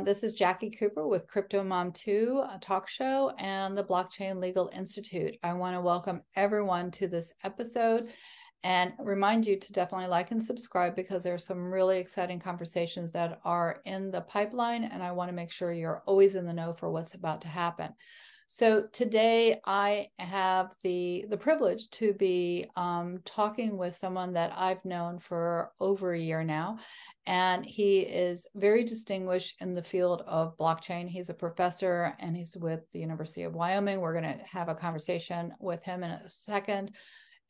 everyone. This is Jackie Cooper with Crypto Mom 2 a talk show and the Blockchain Legal Institute. I want to welcome everyone to this episode and remind you to definitely like and subscribe because there's some really exciting conversations that are in the pipeline and I want to make sure you're always in the know for what's about to happen. So today I have the the privilege to be um, talking with someone that I've known for over a year now, and he is very distinguished in the field of blockchain. He's a professor and he's with the University of Wyoming. We're going to have a conversation with him in a second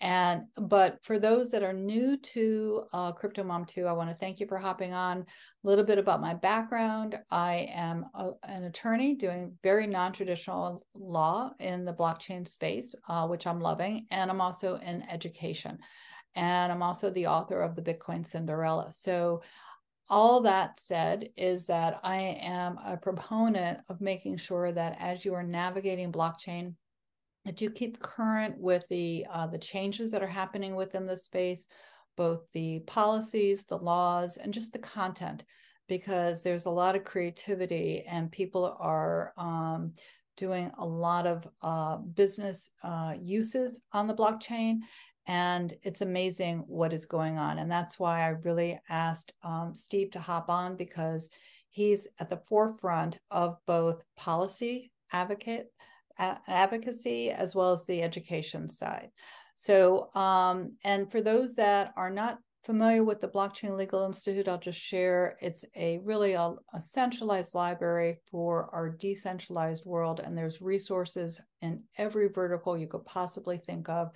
and but for those that are new to uh, Crypto Mom 2, I want to thank you for hopping on. A little bit about my background. I am a, an attorney doing very non-traditional law in the blockchain space, uh, which I'm loving, and I'm also in education, and I'm also the author of the Bitcoin Cinderella. So all that said is that I am a proponent of making sure that as you are navigating blockchain that you keep current with the uh, the changes that are happening within the space, both the policies, the laws, and just the content, because there's a lot of creativity and people are um, doing a lot of uh, business uh, uses on the blockchain. And it's amazing what is going on. And that's why I really asked um, Steve to hop on because he's at the forefront of both policy advocate advocacy as well as the education side. So, um, and for those that are not familiar with the Blockchain Legal Institute, I'll just share it's a really a, a, centralized library for our decentralized world, and there's resources in every vertical you could possibly think of.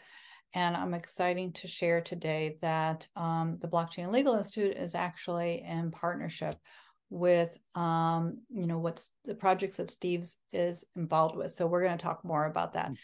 And I'm excited to share today that um, the Blockchain Legal Institute is actually in partnership with um, you know what's the projects that Steve's is involved with. So we're going to talk more about that. Mm.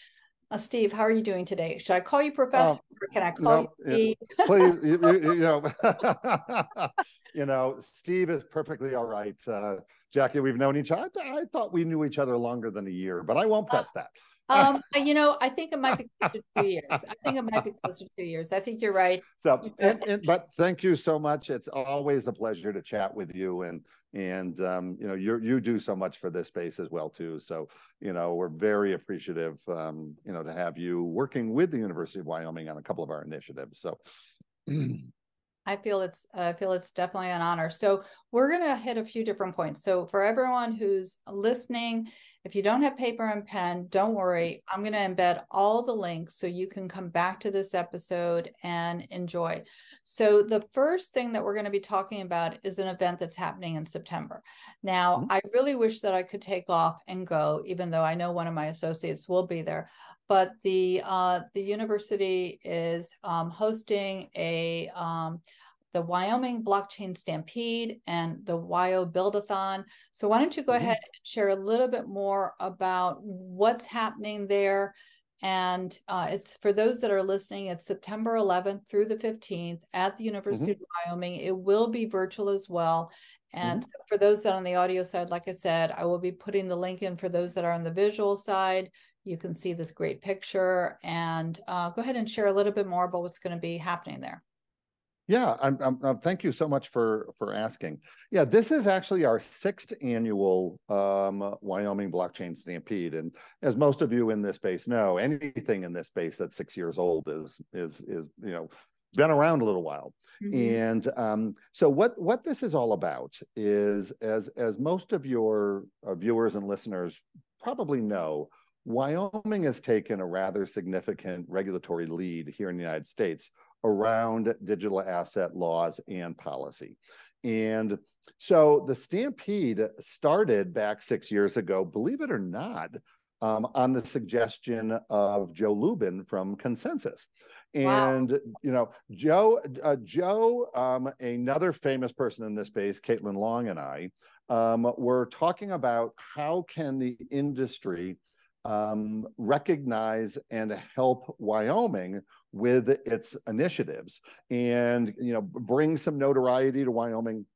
Uh, Steve, how are you doing today? Should I call you professor uh, or can I call no, you? please, you, you, know, you know, Steve is perfectly all right. Uh, Jackie, we've known each other. I, I, thought we knew each other longer than a year, but I won't uh, press that. Um, you know, I think it might be closer to two years. I think it might be closer to two years. I think you're right. So, and, and, but thank you so much. It's always a pleasure to chat with you, and and um, you know, you you do so much for this space as well too. So, you know, we're very appreciative, um, you know, to have you working with the University of Wyoming on a couple of our initiatives. So. I feel it's I feel it's definitely an honor. So we're going to hit a few different points. So for everyone who's listening, if you don't have paper and pen, don't worry. I'm going to embed all the links so you can come back to this episode and enjoy. So the first thing that we're going to be talking about is an event that's happening in September. Now, mm-hmm. I really wish that I could take off and go, even though I know one of my associates will be there but the uh, the university is um, hosting a um, the Wyoming Blockchain Stampede and the WYO Buildathon. So why don't you go mm-hmm. ahead and share a little bit more about what's happening there? And uh, it's for those that are listening, it's September 11th through the 15th at the University mm-hmm. of Wyoming. It will be virtual as well. And mm-hmm. for those that are on the audio side, like I said, I will be putting the link in for those that are on the visual side you can see this great picture and uh, go ahead and share a little bit more about what's going to be happening there. Yeah, I'm, I'm, I'm, thank you so much for for asking. Yeah, this is actually our sixth annual um, Wyoming Blockchain Stampede, and as most of you in this space know, anything in this space that's six years old is is is you know been around a little while. Mm-hmm. And um, so what what this is all about is as as most of your uh, viewers and listeners probably know, Wyoming has taken a rather significant regulatory lead here in the United States around digital asset laws and policy. And so the stampede started back six years ago, believe it or not, um, on the suggestion of Joe Lubin from ConsenSys. And wow. you know, Joe, uh, Joe, um, another famous person in this space, Caitlin Long, and I, um, were talking about how can the industry um, recognize and help Wyoming with its initiatives and you know bring some notoriety to Wyoming.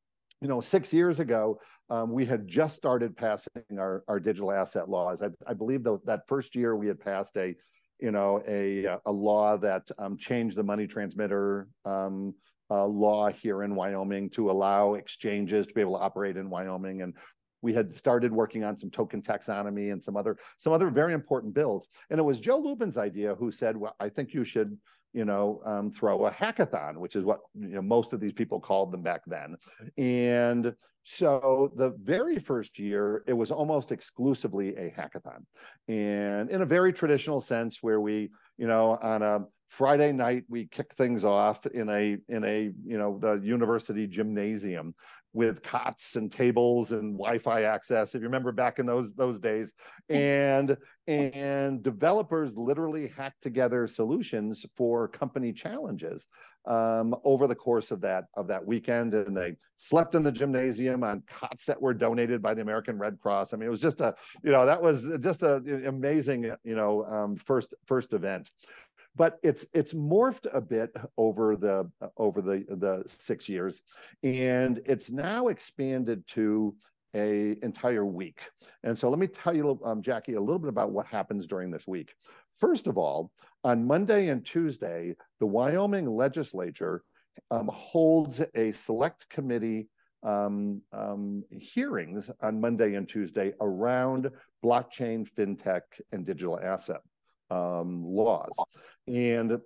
You know, six years ago, um, we had just started passing our, our digital asset laws. I, I believe that that first year we had passed a, you know, a a law that um, changed the money transmitter um, uh, law here in Wyoming to allow exchanges to be able to operate in Wyoming, and we had started working on some token taxonomy and some other some other very important bills. And it was Joe Lubin's idea who said, "Well, I think you should." You know, um, throw a hackathon, which is what you know most of these people called them back then. And so the very first year, it was almost exclusively a hackathon, and in a very traditional sense, where we, you know, on a Friday night we kicked things off in a in a you know the university gymnasium with cots and tables and Wi-Fi access. If you remember back in those those days, and and developers literally hacked together solutions for company challenges um, over the course of that of that weekend, and they slept in the gymnasium on cots that were donated by the American Red Cross. I mean, it was just a you know that was just a amazing you know um, first first event but it's it's morphed a bit over the over the the six years and it's now expanded to a entire week and so let me tell you um, jackie a little bit about what happens during this week first of all on monday and tuesday the wyoming legislature um, holds a select committee um, um, hearings on Monday and Tuesday around blockchain, fintech, and digital asset um, laws. And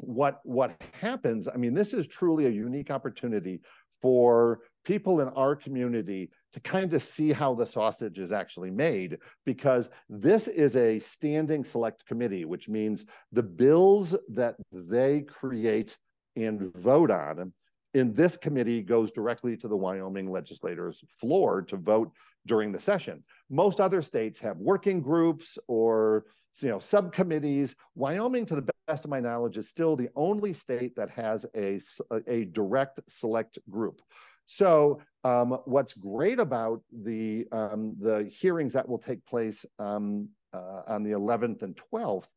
what what happens? I mean, this is truly a unique opportunity for people in our community to kind of see how the sausage is actually made because this is a standing select committee which means the bills that they create and vote on in this committee goes directly to the Wyoming legislators floor to vote during the session. Most other states have working groups or you know subcommittees. Wyoming, to the best of my knowledge, is still the only state that has a, a direct select group. So um, what's great about the um, the hearings that will take place um, uh, on the 11th and 12th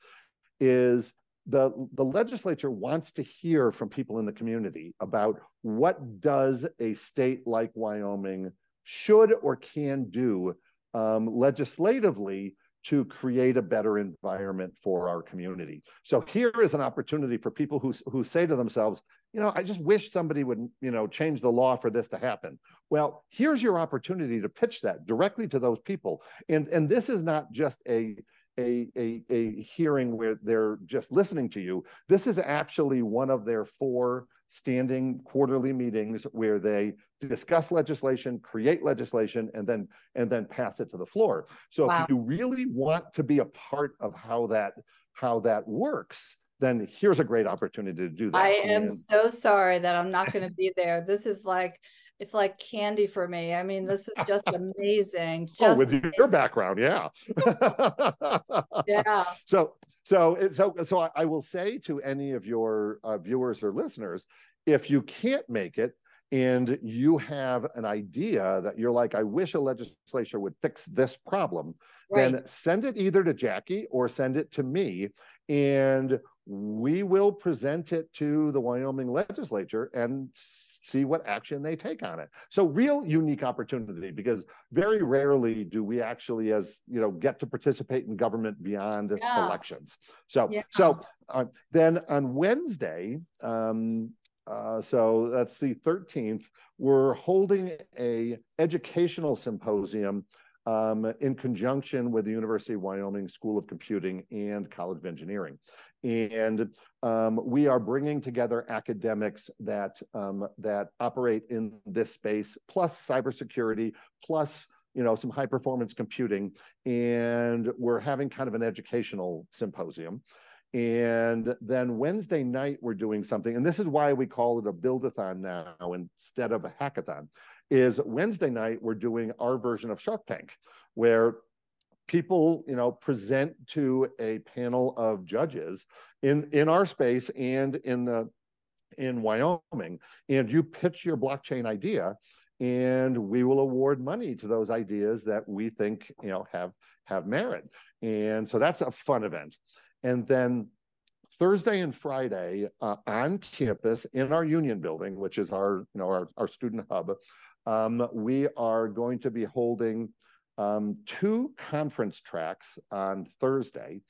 is the, the legislature wants to hear from people in the community about what does a state like Wyoming should or can do um, legislatively to create a better environment for our community. So here is an opportunity for people who, who say to themselves, you know, I just wish somebody would, you know, change the law for this to happen. Well, here's your opportunity to pitch that directly to those people. And, and this is not just a, a, a, a hearing where they're just listening to you. This is actually one of their four standing quarterly meetings where they discuss legislation, create legislation, and then and then pass it to the floor. So wow. if you really want to be a part of how that how that works, then here's a great opportunity to do that. I am and, so sorry that I'm not going to be there. This is like it's like candy for me. I mean, this is just amazing. Just oh, with amazing. your background, yeah. yeah. So so, so, so I will say to any of your uh, viewers or listeners, if you can't make it and you have an idea that you're like, I wish a legislature would fix this problem, right. then send it either to Jackie or send it to me, and we will present it to the Wyoming legislature and see what action they take on it. So real unique opportunity because very rarely do we actually as you know get to participate in government beyond yeah. elections. So yeah. so uh, then on Wednesday um, uh, so that's the 13th. We're holding a educational symposium um, in conjunction with the University of Wyoming School of Computing and College of Engineering. And um, we are bringing together academics that, um, that operate in this space, plus cybersecurity, plus you know, some high performance computing. And we're having kind of an educational symposium. And then Wednesday night, we're doing something, and this is why we call it a buildathon now instead of a hackathon. Is Wednesday night, we're doing our version of Shark Tank, where people you know present to a panel of judges in in our space and in the in Wyoming. And you pitch your blockchain idea and we will award money to those ideas that we think you know have have merit. And so that's a fun event. And then Thursday and Friday uh, on campus in our union building, which is our, you know, our, our student hub, um, we are going to be holding um, two conference tracks on Thursday.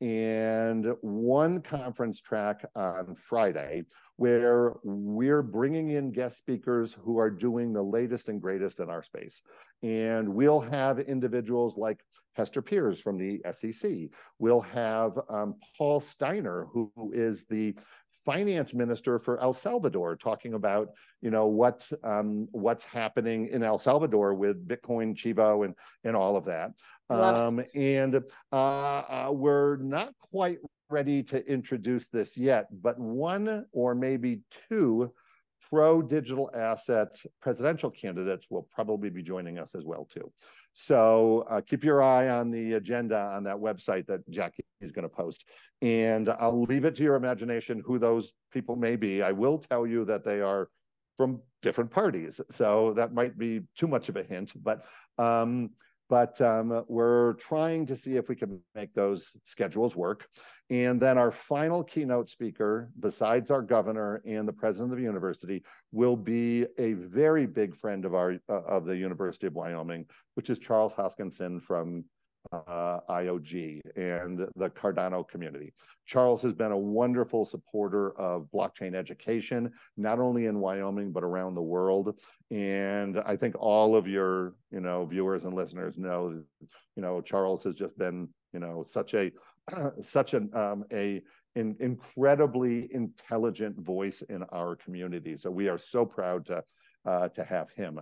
and one conference track on Friday where we're bringing in guest speakers who are doing the latest and greatest in our space. And we'll have individuals like Hester Peirce from the SEC. We'll have um, Paul Steiner, who is the finance minister for El Salvador, talking about you know what um, what's happening in El Salvador with Bitcoin, Chivo, and and all of that. Um, and uh, uh, we're not quite ready to introduce this yet, but one or maybe two pro digital asset presidential candidates will probably be joining us as well too. So uh, keep your eye on the agenda on that website that Jackie is going to post. And I'll leave it to your imagination who those people may be. I will tell you that they are from different parties. So that might be too much of a hint, but um, but um, we're trying to see if we can make those schedules work. And then our final keynote speaker, besides our governor and the president of the university, will be a very big friend of our uh, of the University of Wyoming, which is Charles Hoskinson from uh, IOG and the Cardano community. Charles has been a wonderful supporter of blockchain education, not only in Wyoming, but around the world. And I think all of your, you know, viewers and listeners know, you know, Charles has just been, you know, such a, such an, um, a, an incredibly intelligent voice in our community. So we are so proud to, uh, to have him.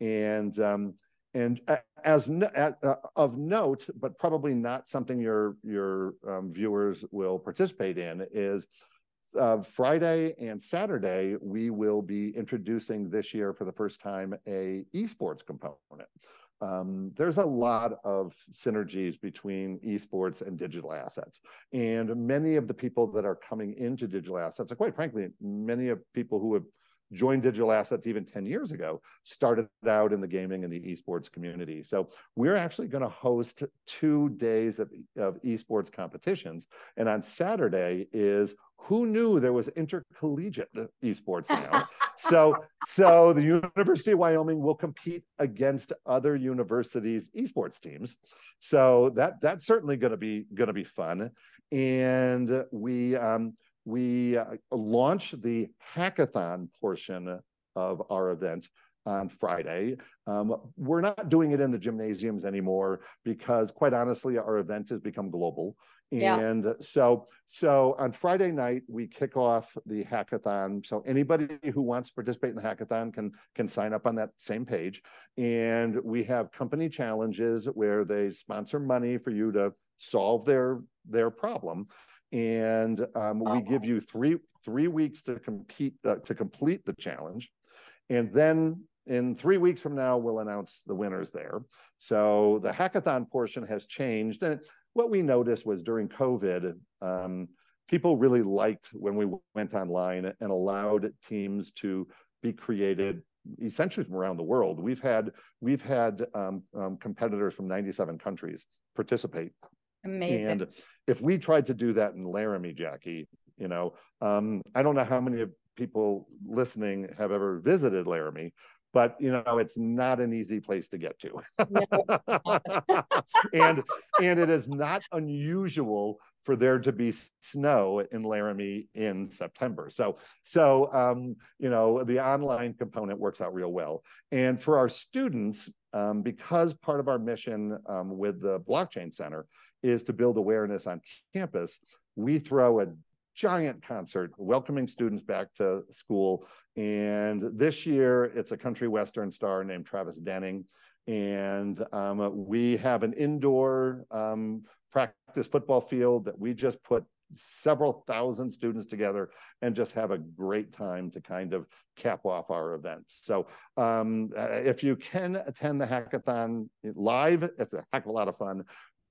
And, um, and as uh, of note, but probably not something your your um, viewers will participate in, is uh, Friday and Saturday we will be introducing this year for the first time a esports component. Um, there's a lot of synergies between esports and digital assets. And many of the people that are coming into digital assets, and quite frankly, many of people who have joined digital assets even 10 years ago started out in the gaming and the esports community. So we're actually going to host two days of, of esports competitions. And on saturday is who knew there was intercollegiate esports now? So so the university of wyoming will compete against other universities esports teams. So that that's certainly going to be going to be fun. And we um we uh, launch the hackathon portion of our event on Friday. Um, we're not doing it in the gymnasiums anymore because, quite honestly, our event has become global. And yeah. so, so on Friday night we kick off the hackathon. So anybody who wants to participate in the hackathon can can sign up on that same page. And we have company challenges where they sponsor money for you to solve their their problem and um, we give you three three weeks to compete uh, to complete the challenge, and then in three weeks from now we'll announce the winners there. So the hackathon portion has changed, and what we noticed was during COVID. Um, people really liked when we went online and allowed teams to be created essentially from around the world. We've had we've had um, um, competitors from 97 countries participate Amazing. And if we tried to do that in Laramie, Jackie, you know, um, I don't know how many people listening have ever visited Laramie, but you know it's not an easy place to get to. No, and and it is not unusual for there to be snow in laramie in september. So so um, you know the online component works out real well. And for our students um, because part of our mission um, with the blockchain center is to build awareness on campus. We throw a giant concert welcoming students back to school. And this year, it's a country western star named Travis Denning. And um, we have an indoor um, practice football field that we just put several thousand students together and just have a great time to kind of cap off our events. So um, if you can attend the hackathon live, it's a heck of a lot of fun.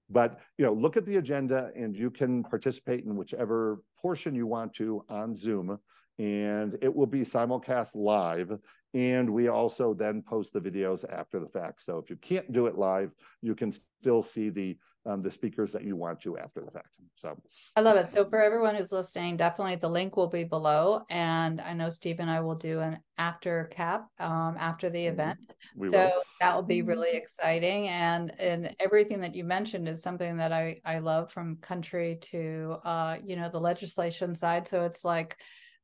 But you know, look at the agenda and you can participate in whichever portion you want to on Zoom. And it will be simulcast live. And we also then post the videos after the fact. So if you can't do it live, you can still see the um, the speakers that you want to after the fact. So I love it. So for everyone who's listening, definitely the link will be below. And I know Steve and I will do an after cap um, after the mm-hmm. event. We so will. that will be really exciting. And and everything that you mentioned is something that I I love from country to uh, you know, the legislation side. So it's like it's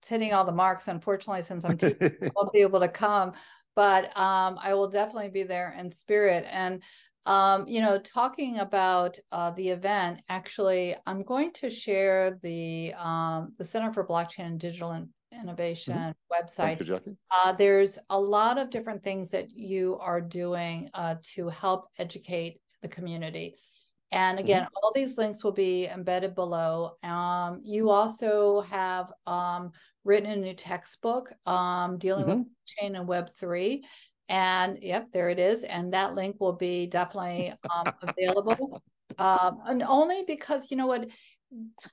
hitting all the marks. Unfortunately, since I'm teaching, I won't be able to come, but um, I will definitely be there in spirit. And um, you know, talking about uh, the event, actually, I'm going to share the um, the Center for Blockchain and Digital in- Innovation mm-hmm. website. You, uh, there's a lot of different things that you are doing uh, to help educate the community. And again, mm-hmm. all these links will be embedded below. Um, you also have um, written a new textbook um, dealing mm-hmm. with chain and Web three, and yep, there it is. And that link will be definitely um, available. Um, and only because you know what,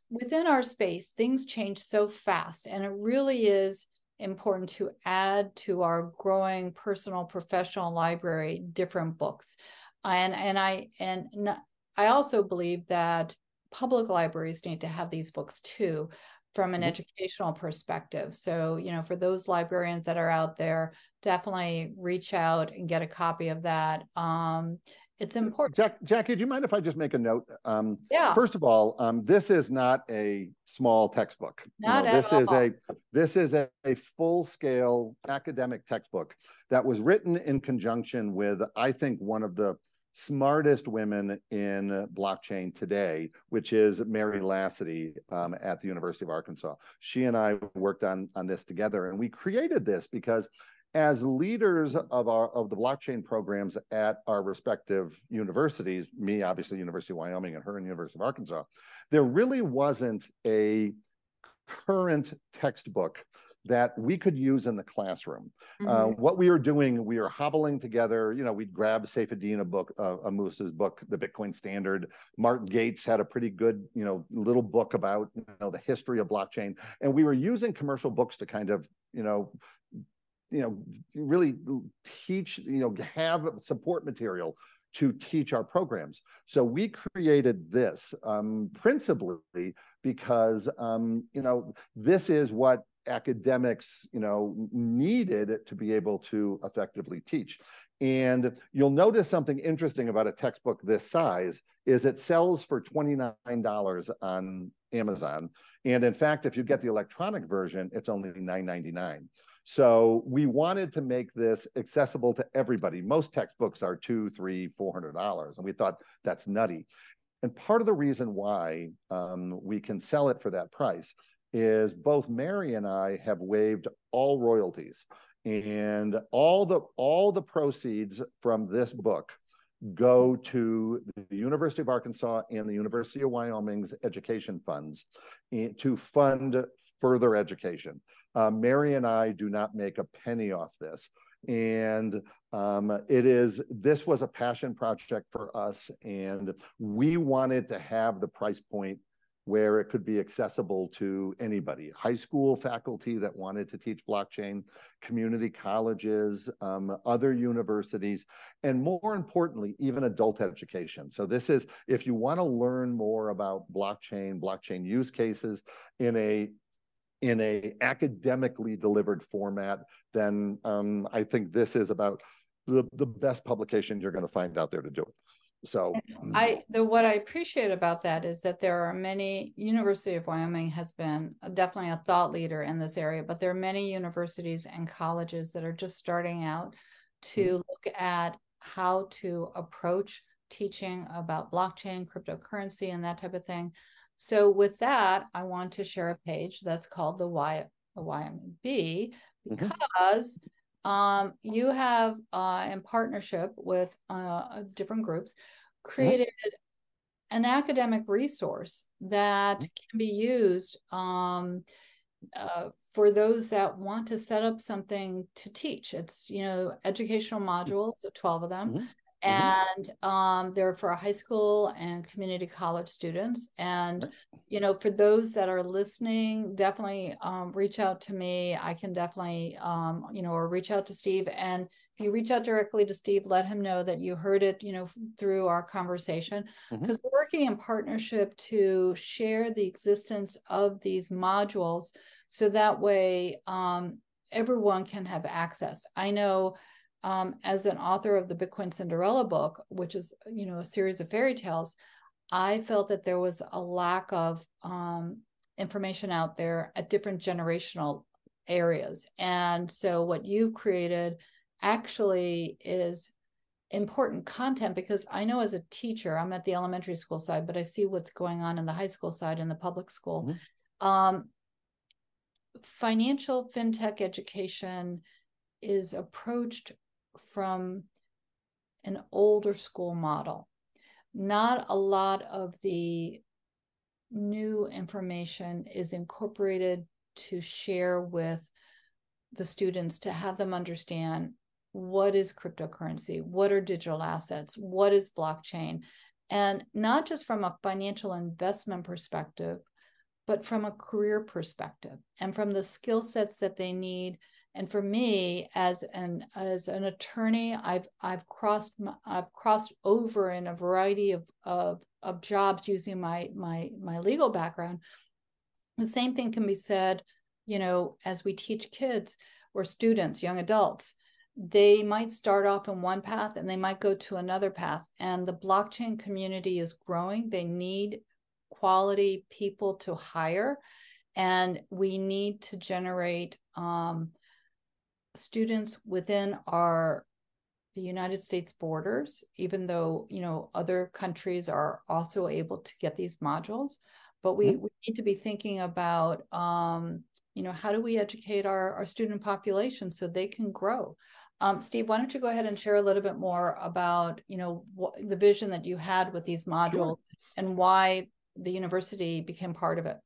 within our space, things change so fast, and it really is important to add to our growing personal professional library different books and and i and I also believe that public libraries need to have these books too from an mm-hmm. educational perspective. So, you know, for those librarians that are out there, definitely reach out and get a copy of that. Um, it's important. Jack, Jackie, do you mind if I just make a note? Um, yeah. First of all, um, this is not a small textbook. Not you know, this all. is a this is a, a full scale academic textbook that was written in conjunction with, I think, one of the smartest women in blockchain today, which is Mary Lacity um, at the University of Arkansas. She and I worked on, on this together, and we created this because as leaders of our of the blockchain programs at our respective universities, me obviously University of Wyoming and her in University of Arkansas, there really wasn't a current textbook that we could use in the classroom. Uh, mm-hmm. Uh, what we were doing, we were hobbling together. You know, we'd grab Saifedean book, uh, Ammous's book, The Bitcoin Standard. Mark Gates had a pretty good, you know, little book about you know the history of blockchain, and we were using commercial books to kind of, you know, you know, really teach, you know, have support material to teach our programs. So we created this um, principally because um, you know this is what academics you know needed to be able to effectively teach. And you'll notice something interesting about a textbook this size is it sells for $29 on amazon. And in fact if you get the electronic version it's only $9.99 so we wanted to make this accessible to everybody. Most textbooks are two three four hundred dollars. And we thought that's nutty. And part of the reason why um, we can sell it for that price is both Mary and I have waived all royalties and all the all the proceeds from this book go to the University of Arkansas and the University of Wyoming's education funds to fund further education. Uh, Mary and I do not make a penny off this. And um, it is, this was a passion project for us. And we wanted to have the price point where it could be accessible to anybody high school faculty that wanted to teach blockchain, community colleges, um, other universities, and more importantly, even adult education. So, this is if you want to learn more about blockchain, blockchain use cases in a in a academically delivered format, then um, I think this is about the, the best publication you're going to find out there to do it. So mm. I the what I appreciate about that is that there are many University of Wyoming has been definitely a thought leader in this area, but there are many universities and colleges that are just starting out to mm-hmm. look at how to approach teaching about blockchain, cryptocurrency, and that type of thing. So with that, I want to share a page that's called the Y the YMB mm-hmm. because mm-hmm um, you have, uh, in partnership with uh, different groups, created mm-hmm. an academic resource that mm-hmm. can be used um, uh, for those that want to set up something to teach. It's, you know, educational modules, so 12 of them. Mm-hmm. and um, they're for high school and community college students. And you know, for those that are listening, definitely um, reach out to me. I can definitely, um, you know, or reach out to Steve. And if you reach out directly to Steve, let him know that you heard it, you know, through our conversation, because mm-hmm. we're working in partnership to share the existence of these modules, so that way um, everyone can have access. I know um, as an author of the Bitcoin Cinderella book, which is you know a series of fairy tales, I felt that there was a lack of um, information out there at different generational areas, and so what you've created actually is important content because I know as a teacher, I'm at the elementary school side, but I see what's going on in the high school side in the public school. Mm-hmm. Um, financial fintech education is approached from an older school model. Not a lot of the new information is incorporated to share with the students to have them understand what is cryptocurrency, what are digital assets, what is blockchain, and not just from a financial investment perspective, but from a career perspective and from the skill sets that they need and for me as an as an attorney i've i've crossed i've crossed over in a variety of of, of jobs using my my my legal background. The same thing can be said you know as we teach kids or students young adults they might start off in one path and they might go to another path and the blockchain community is growing. They need quality people to hire and we need to generate um, students within our the United States borders, even though you know other countries are also able to get these modules. But we, mm-hmm. we need to be thinking about um, you know how do we educate our, our student population so they can grow. Um, Steve, why don't you go ahead and share a little bit more about you know what, the vision that you had with these modules sure. and why the university became part of it?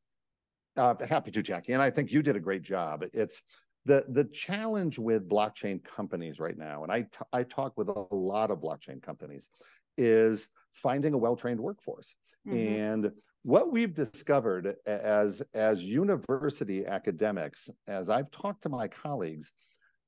Uh, happy to, Jackie. And I think you did a great job. It's the the challenge with blockchain companies right now, and I, t- I talk with a lot of blockchain companies, is finding a well-trained workforce. Mm-hmm. And what we've discovered as as university academics, as I've talked to my colleagues,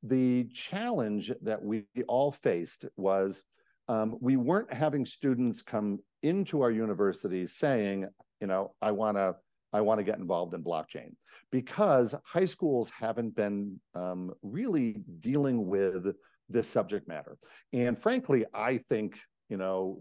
the challenge that we all faced was um, we weren't having students come into our universities saying, you know, I want to I want to get involved in blockchain because high schools haven't been um, really dealing with this subject matter. And frankly, I think, you know,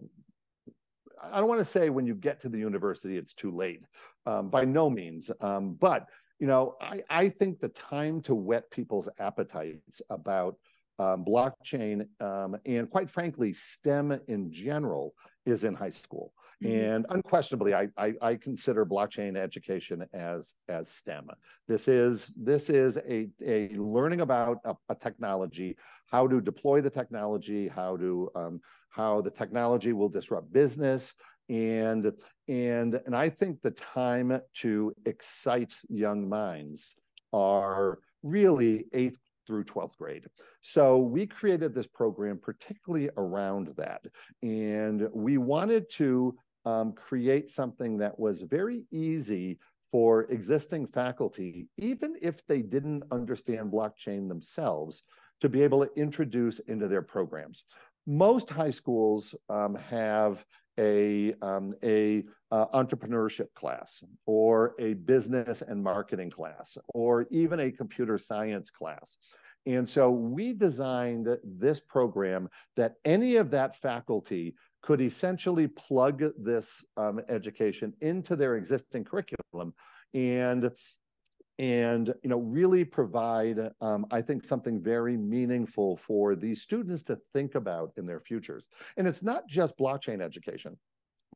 I don't want to say when you get to the university it's too late, um, by no means. Um, but you know, I, I think the time to whet people's appetites about um, blockchain um, and quite frankly, STEM in general is in high school. Mm-hmm. And unquestionably, I, I, I consider blockchain education as as STEM. This is this is a, a learning about a, a technology, how to deploy the technology, how to um, how the technology will disrupt business, and and and I think the time to excite young minds are really eighth through 12th grade. So we created this program particularly around that. And we wanted to um, create something that was very easy for existing faculty, even if they didn't understand blockchain themselves, to be able to introduce into their programs. Most high schools um, have a, um, a uh, entrepreneurship class or a business and marketing class or even a computer science class. And so we designed this program that any of that faculty could essentially plug this um, education into their existing curriculum and and you know really provide um, i think something very meaningful for these students to think about in their futures. And it's not just blockchain education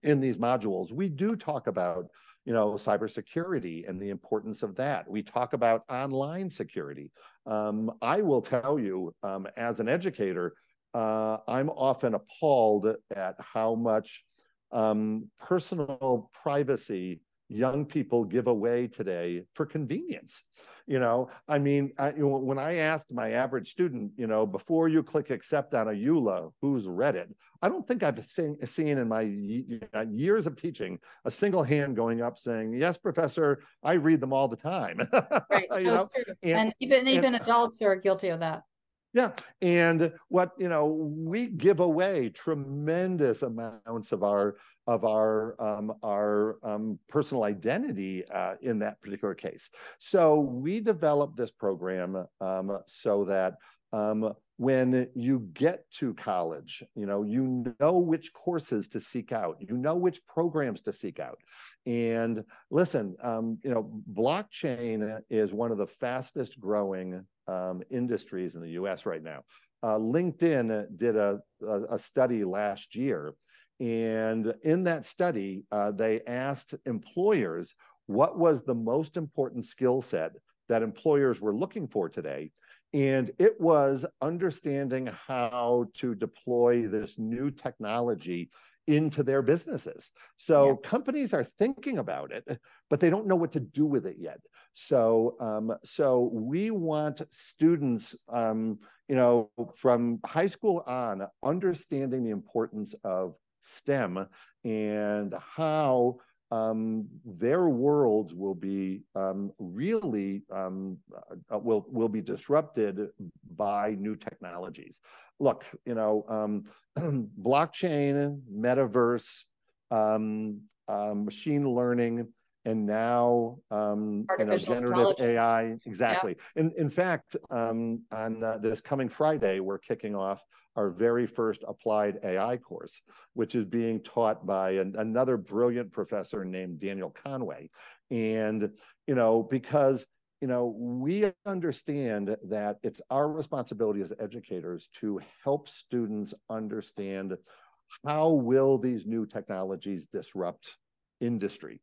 in these modules. We do talk about you know cybersecurity and the importance of that. We talk about online security. Um, i will tell you um, as an educator uh, i'm often appalled at how much um, personal privacy young people give away today for convenience. You know, I mean, I, you know, when I asked my average student, you know, before you click accept on a EULA, who's read it? I don't think I've seen, seen in my years of teaching a single hand going up saying, "Yes, professor, I read them all the time." right. you know? and, and, even even and, adults are guilty of that. Yeah. And what, you know, we give away tremendous amounts of our of our um, our um, personal identity uh, in that particular case. So we developed this program um, so that um, when you get to college, you know, you know which courses to seek out, you know which programs to seek out. And listen, um, you know, blockchain is one of the fastest growing um, industries in the US right now. Uh, LinkedIn did a, a, a, study last year. And in that study, uh, they asked employers what was the most important skill set that employers were looking for today. And it was understanding how to deploy this new technology into their businesses. So yeah. companies are thinking about it, but they don't know what to do with it yet. So, um, so we want students, um, you know, from high school on, understanding the importance of STEM and how um, their worlds will be um, really um, uh, will will be disrupted by new technologies. Look, you know, um, blockchain, metaverse, um, uh, machine learning, and now um, you know, generative AI. Exactly. Yeah. In in fact, on uh, this coming Friday, we're kicking off our very first applied AI course, which is being taught by an, another brilliant professor named Daniel Conway. And, you know, because, you know, we understand that it's our responsibility as educators to help students understand how will these new technologies disrupt industry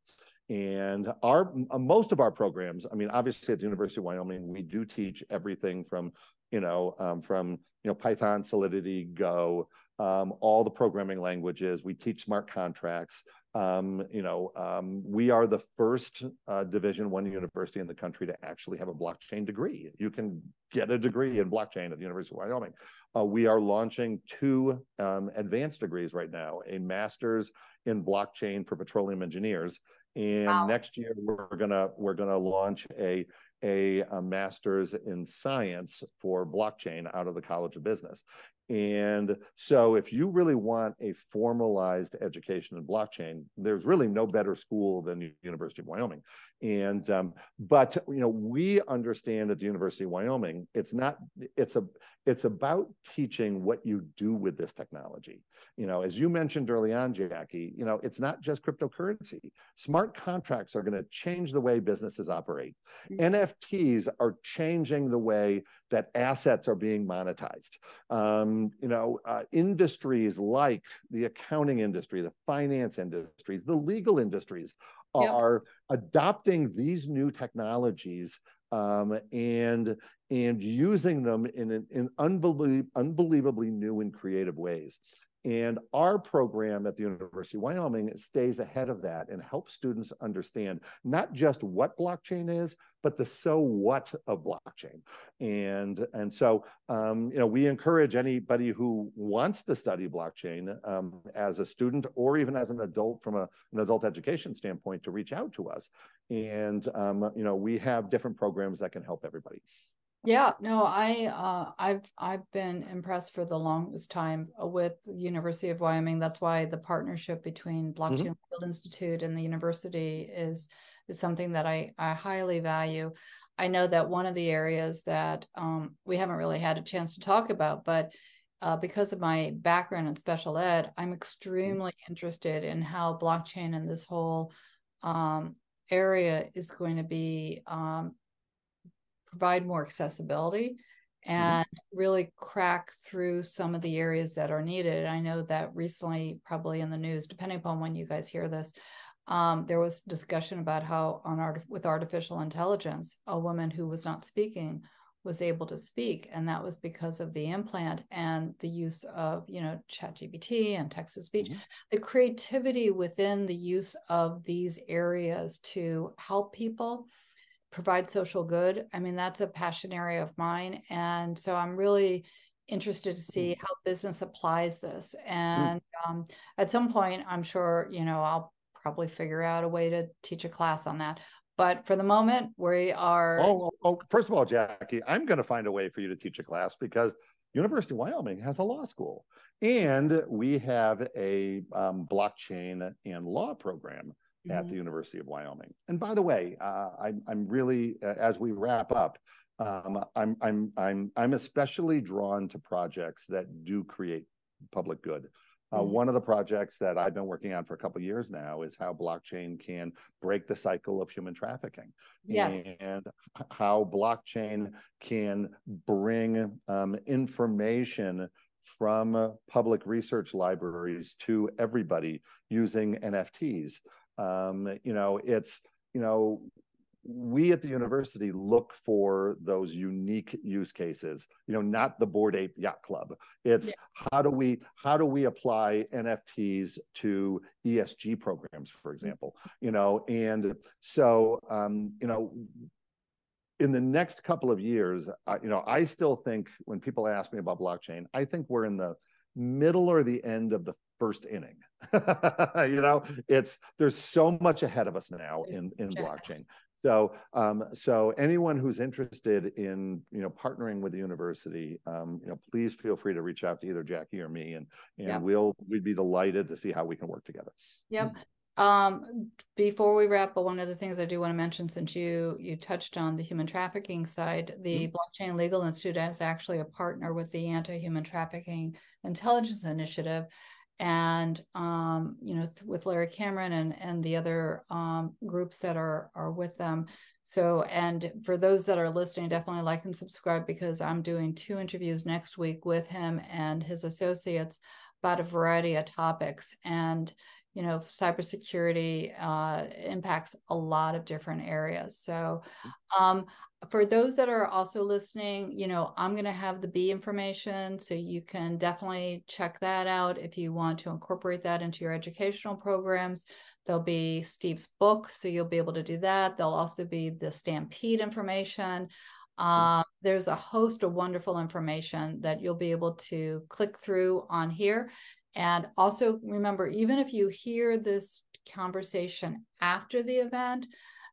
and our most of our programs i mean obviously at the university of wyoming we do teach everything from you know, um, from you know Python, Solidity, Go, um, all the programming languages. We teach smart contracts. Um, you know, um, we are the first uh, Division One university in the country to actually have a blockchain degree. You can get a degree in blockchain at the University of Wyoming. Uh, we are launching two um, advanced degrees right now: a master's in blockchain for petroleum engineers, and wow. next year we're gonna we're gonna launch a a, a master's in science for blockchain out of the College of Business. And so, if you really want a formalized education in blockchain, there's really no better school than the University of Wyoming. And um, but you know, we understand at the University of Wyoming, it's not it's a it's about teaching what you do with this technology. You know, as you mentioned early on, Jackie, you know, it's not just cryptocurrency. Smart contracts are going to change the way businesses operate. Mm-hmm. NFTs are changing the way that assets are being monetized. Um, you know, uh, industries like the accounting industry, the finance industries, the legal industries are yep. adopting these new technologies um, and and using them in, in unbelievably, unbelievably new and creative ways. And our program at the University of Wyoming stays ahead of that and helps students understand not just what blockchain is, but the so what of blockchain. And, and so, um, you know, we encourage anybody who wants to study blockchain um, as a student or even as an adult from a, an adult education standpoint to reach out to us. And, um, you know, we have different programs that can help everybody. Yeah, no, I uh, I've I've been impressed for the longest time with University of Wyoming. That's why the partnership between Blockchain mm-hmm. Field Institute and the university is is something that I I highly value. I know that one of the areas that um, we haven't really had a chance to talk about, but uh, because of my background in special ed, I'm mm-hmm. extremely mm-hmm. interested in how blockchain and this whole um, area is going to be um, provide more accessibility mm-hmm. and mm-hmm. really crack through some of the areas that are needed. I know that recently, probably in the news, depending upon when you guys hear this, um, there was discussion about how on art with artificial intelligence, a woman who was not speaking was able to speak and that was because of the implant and the use of you know ChatGPT and text to speech mm-hmm. the creativity within the use of these areas to help people provide social good i mean that's a passion area of mine and so i'm really interested to see mm. how business applies this mm. and um, at some point i'm sure you know i'll probably figure out a way to teach a class on that but for the moment we are oh, oh first of all jackie i'm going to find a way for you to teach a class because university of wyoming has a law school and we have a um, blockchain and law program mm-hmm. at the university of wyoming and by the way uh, I'm, I'm really uh, as we wrap up um, I'm I'm I'm I'm especially drawn to projects that do create public good. Uh, mm-hmm. One of the projects that I've been working on for a couple years now is how blockchain can break the cycle of human trafficking. Yes. And how blockchain can bring um, information from public research libraries to everybody using NFTs. Um, you know, it's, you know, we at the university look for those unique use cases you know not the Bored Ape Yacht Club it's yeah. how do we how do we apply nfts to esg programs for example you know and so um, you know in the next couple of years uh, you know i still think when people ask me about blockchain i think we're in the middle or the end of the first inning you know it's there's so much ahead of us now in in blockchain so, um, so anyone who's interested in you know partnering with the university, um, you know, please feel free to reach out to either Jackie or me, and and yep. we'll we'd be delighted to see how we can work together. Yep. Um, before we wrap up, one of the things I do want to mention, since you you touched on the human trafficking side, the mm-hmm. Blockchain Legal Institute is actually a partner with the Anti-Human Trafficking Intelligence Initiative, and um, you know th- with Larry Cameron and and the other um, groups that are are with them. So and for those that are listening, definitely like and subscribe because I'm doing two interviews next week with him and his associates about a variety of topics. And you know cybersecurity uh, impacts a lot of different areas. So um, for those that are also listening, you know, I'm going to have the B information. So you can definitely check that out if you want to incorporate that into your educational programs. There'll be Steve's book. So you'll be able to do that. There'll also be the Stampede information. Um, there's a host of wonderful information that you'll be able to click through on here. And also remember, even if you hear this conversation after the event,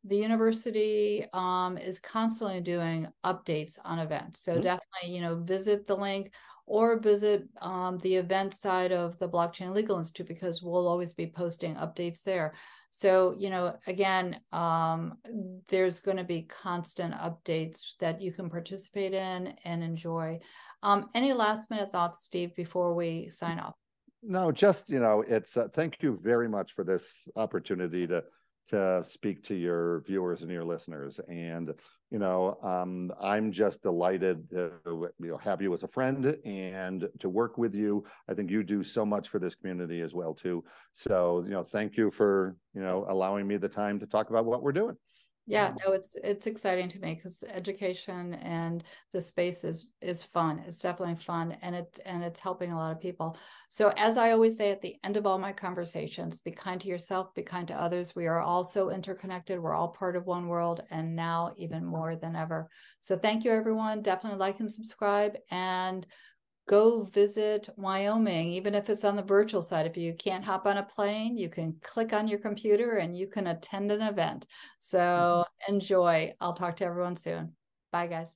the university um, is constantly doing updates on events. So mm-hmm. definitely, you know, visit the link or visit um, the event side of the Blockchain Legal Institute because we'll always be posting updates there. So, you know, again, um, there's going to be constant updates that you can participate in and enjoy. Um, any last minute thoughts, Steve, before we sign off? No, just, you know, it's uh, thank you very much for this opportunity to to speak to your viewers and your listeners. And you know, um, I'm just delighted to you know have you as a friend and to work with you. I think you do so much for this community as well too. So you know, thank you for you know allowing me the time to talk about what we're doing yeah um, no it's it's exciting to me because education and the space is is fun. It's definitely fun and it and it's helping a lot of people. So as i always say at the end of all my conversations be kind to yourself be kind to others. We are all so interconnected. We're all part of one world and now even more than ever. So thank you everyone. Definitely like and subscribe and go visit Wyoming, even if it's on the virtual side. If you can't hop on a plane, you can click on your computer and you can attend an event. So mm-hmm. enjoy. I'll talk to everyone soon. Bye, guys.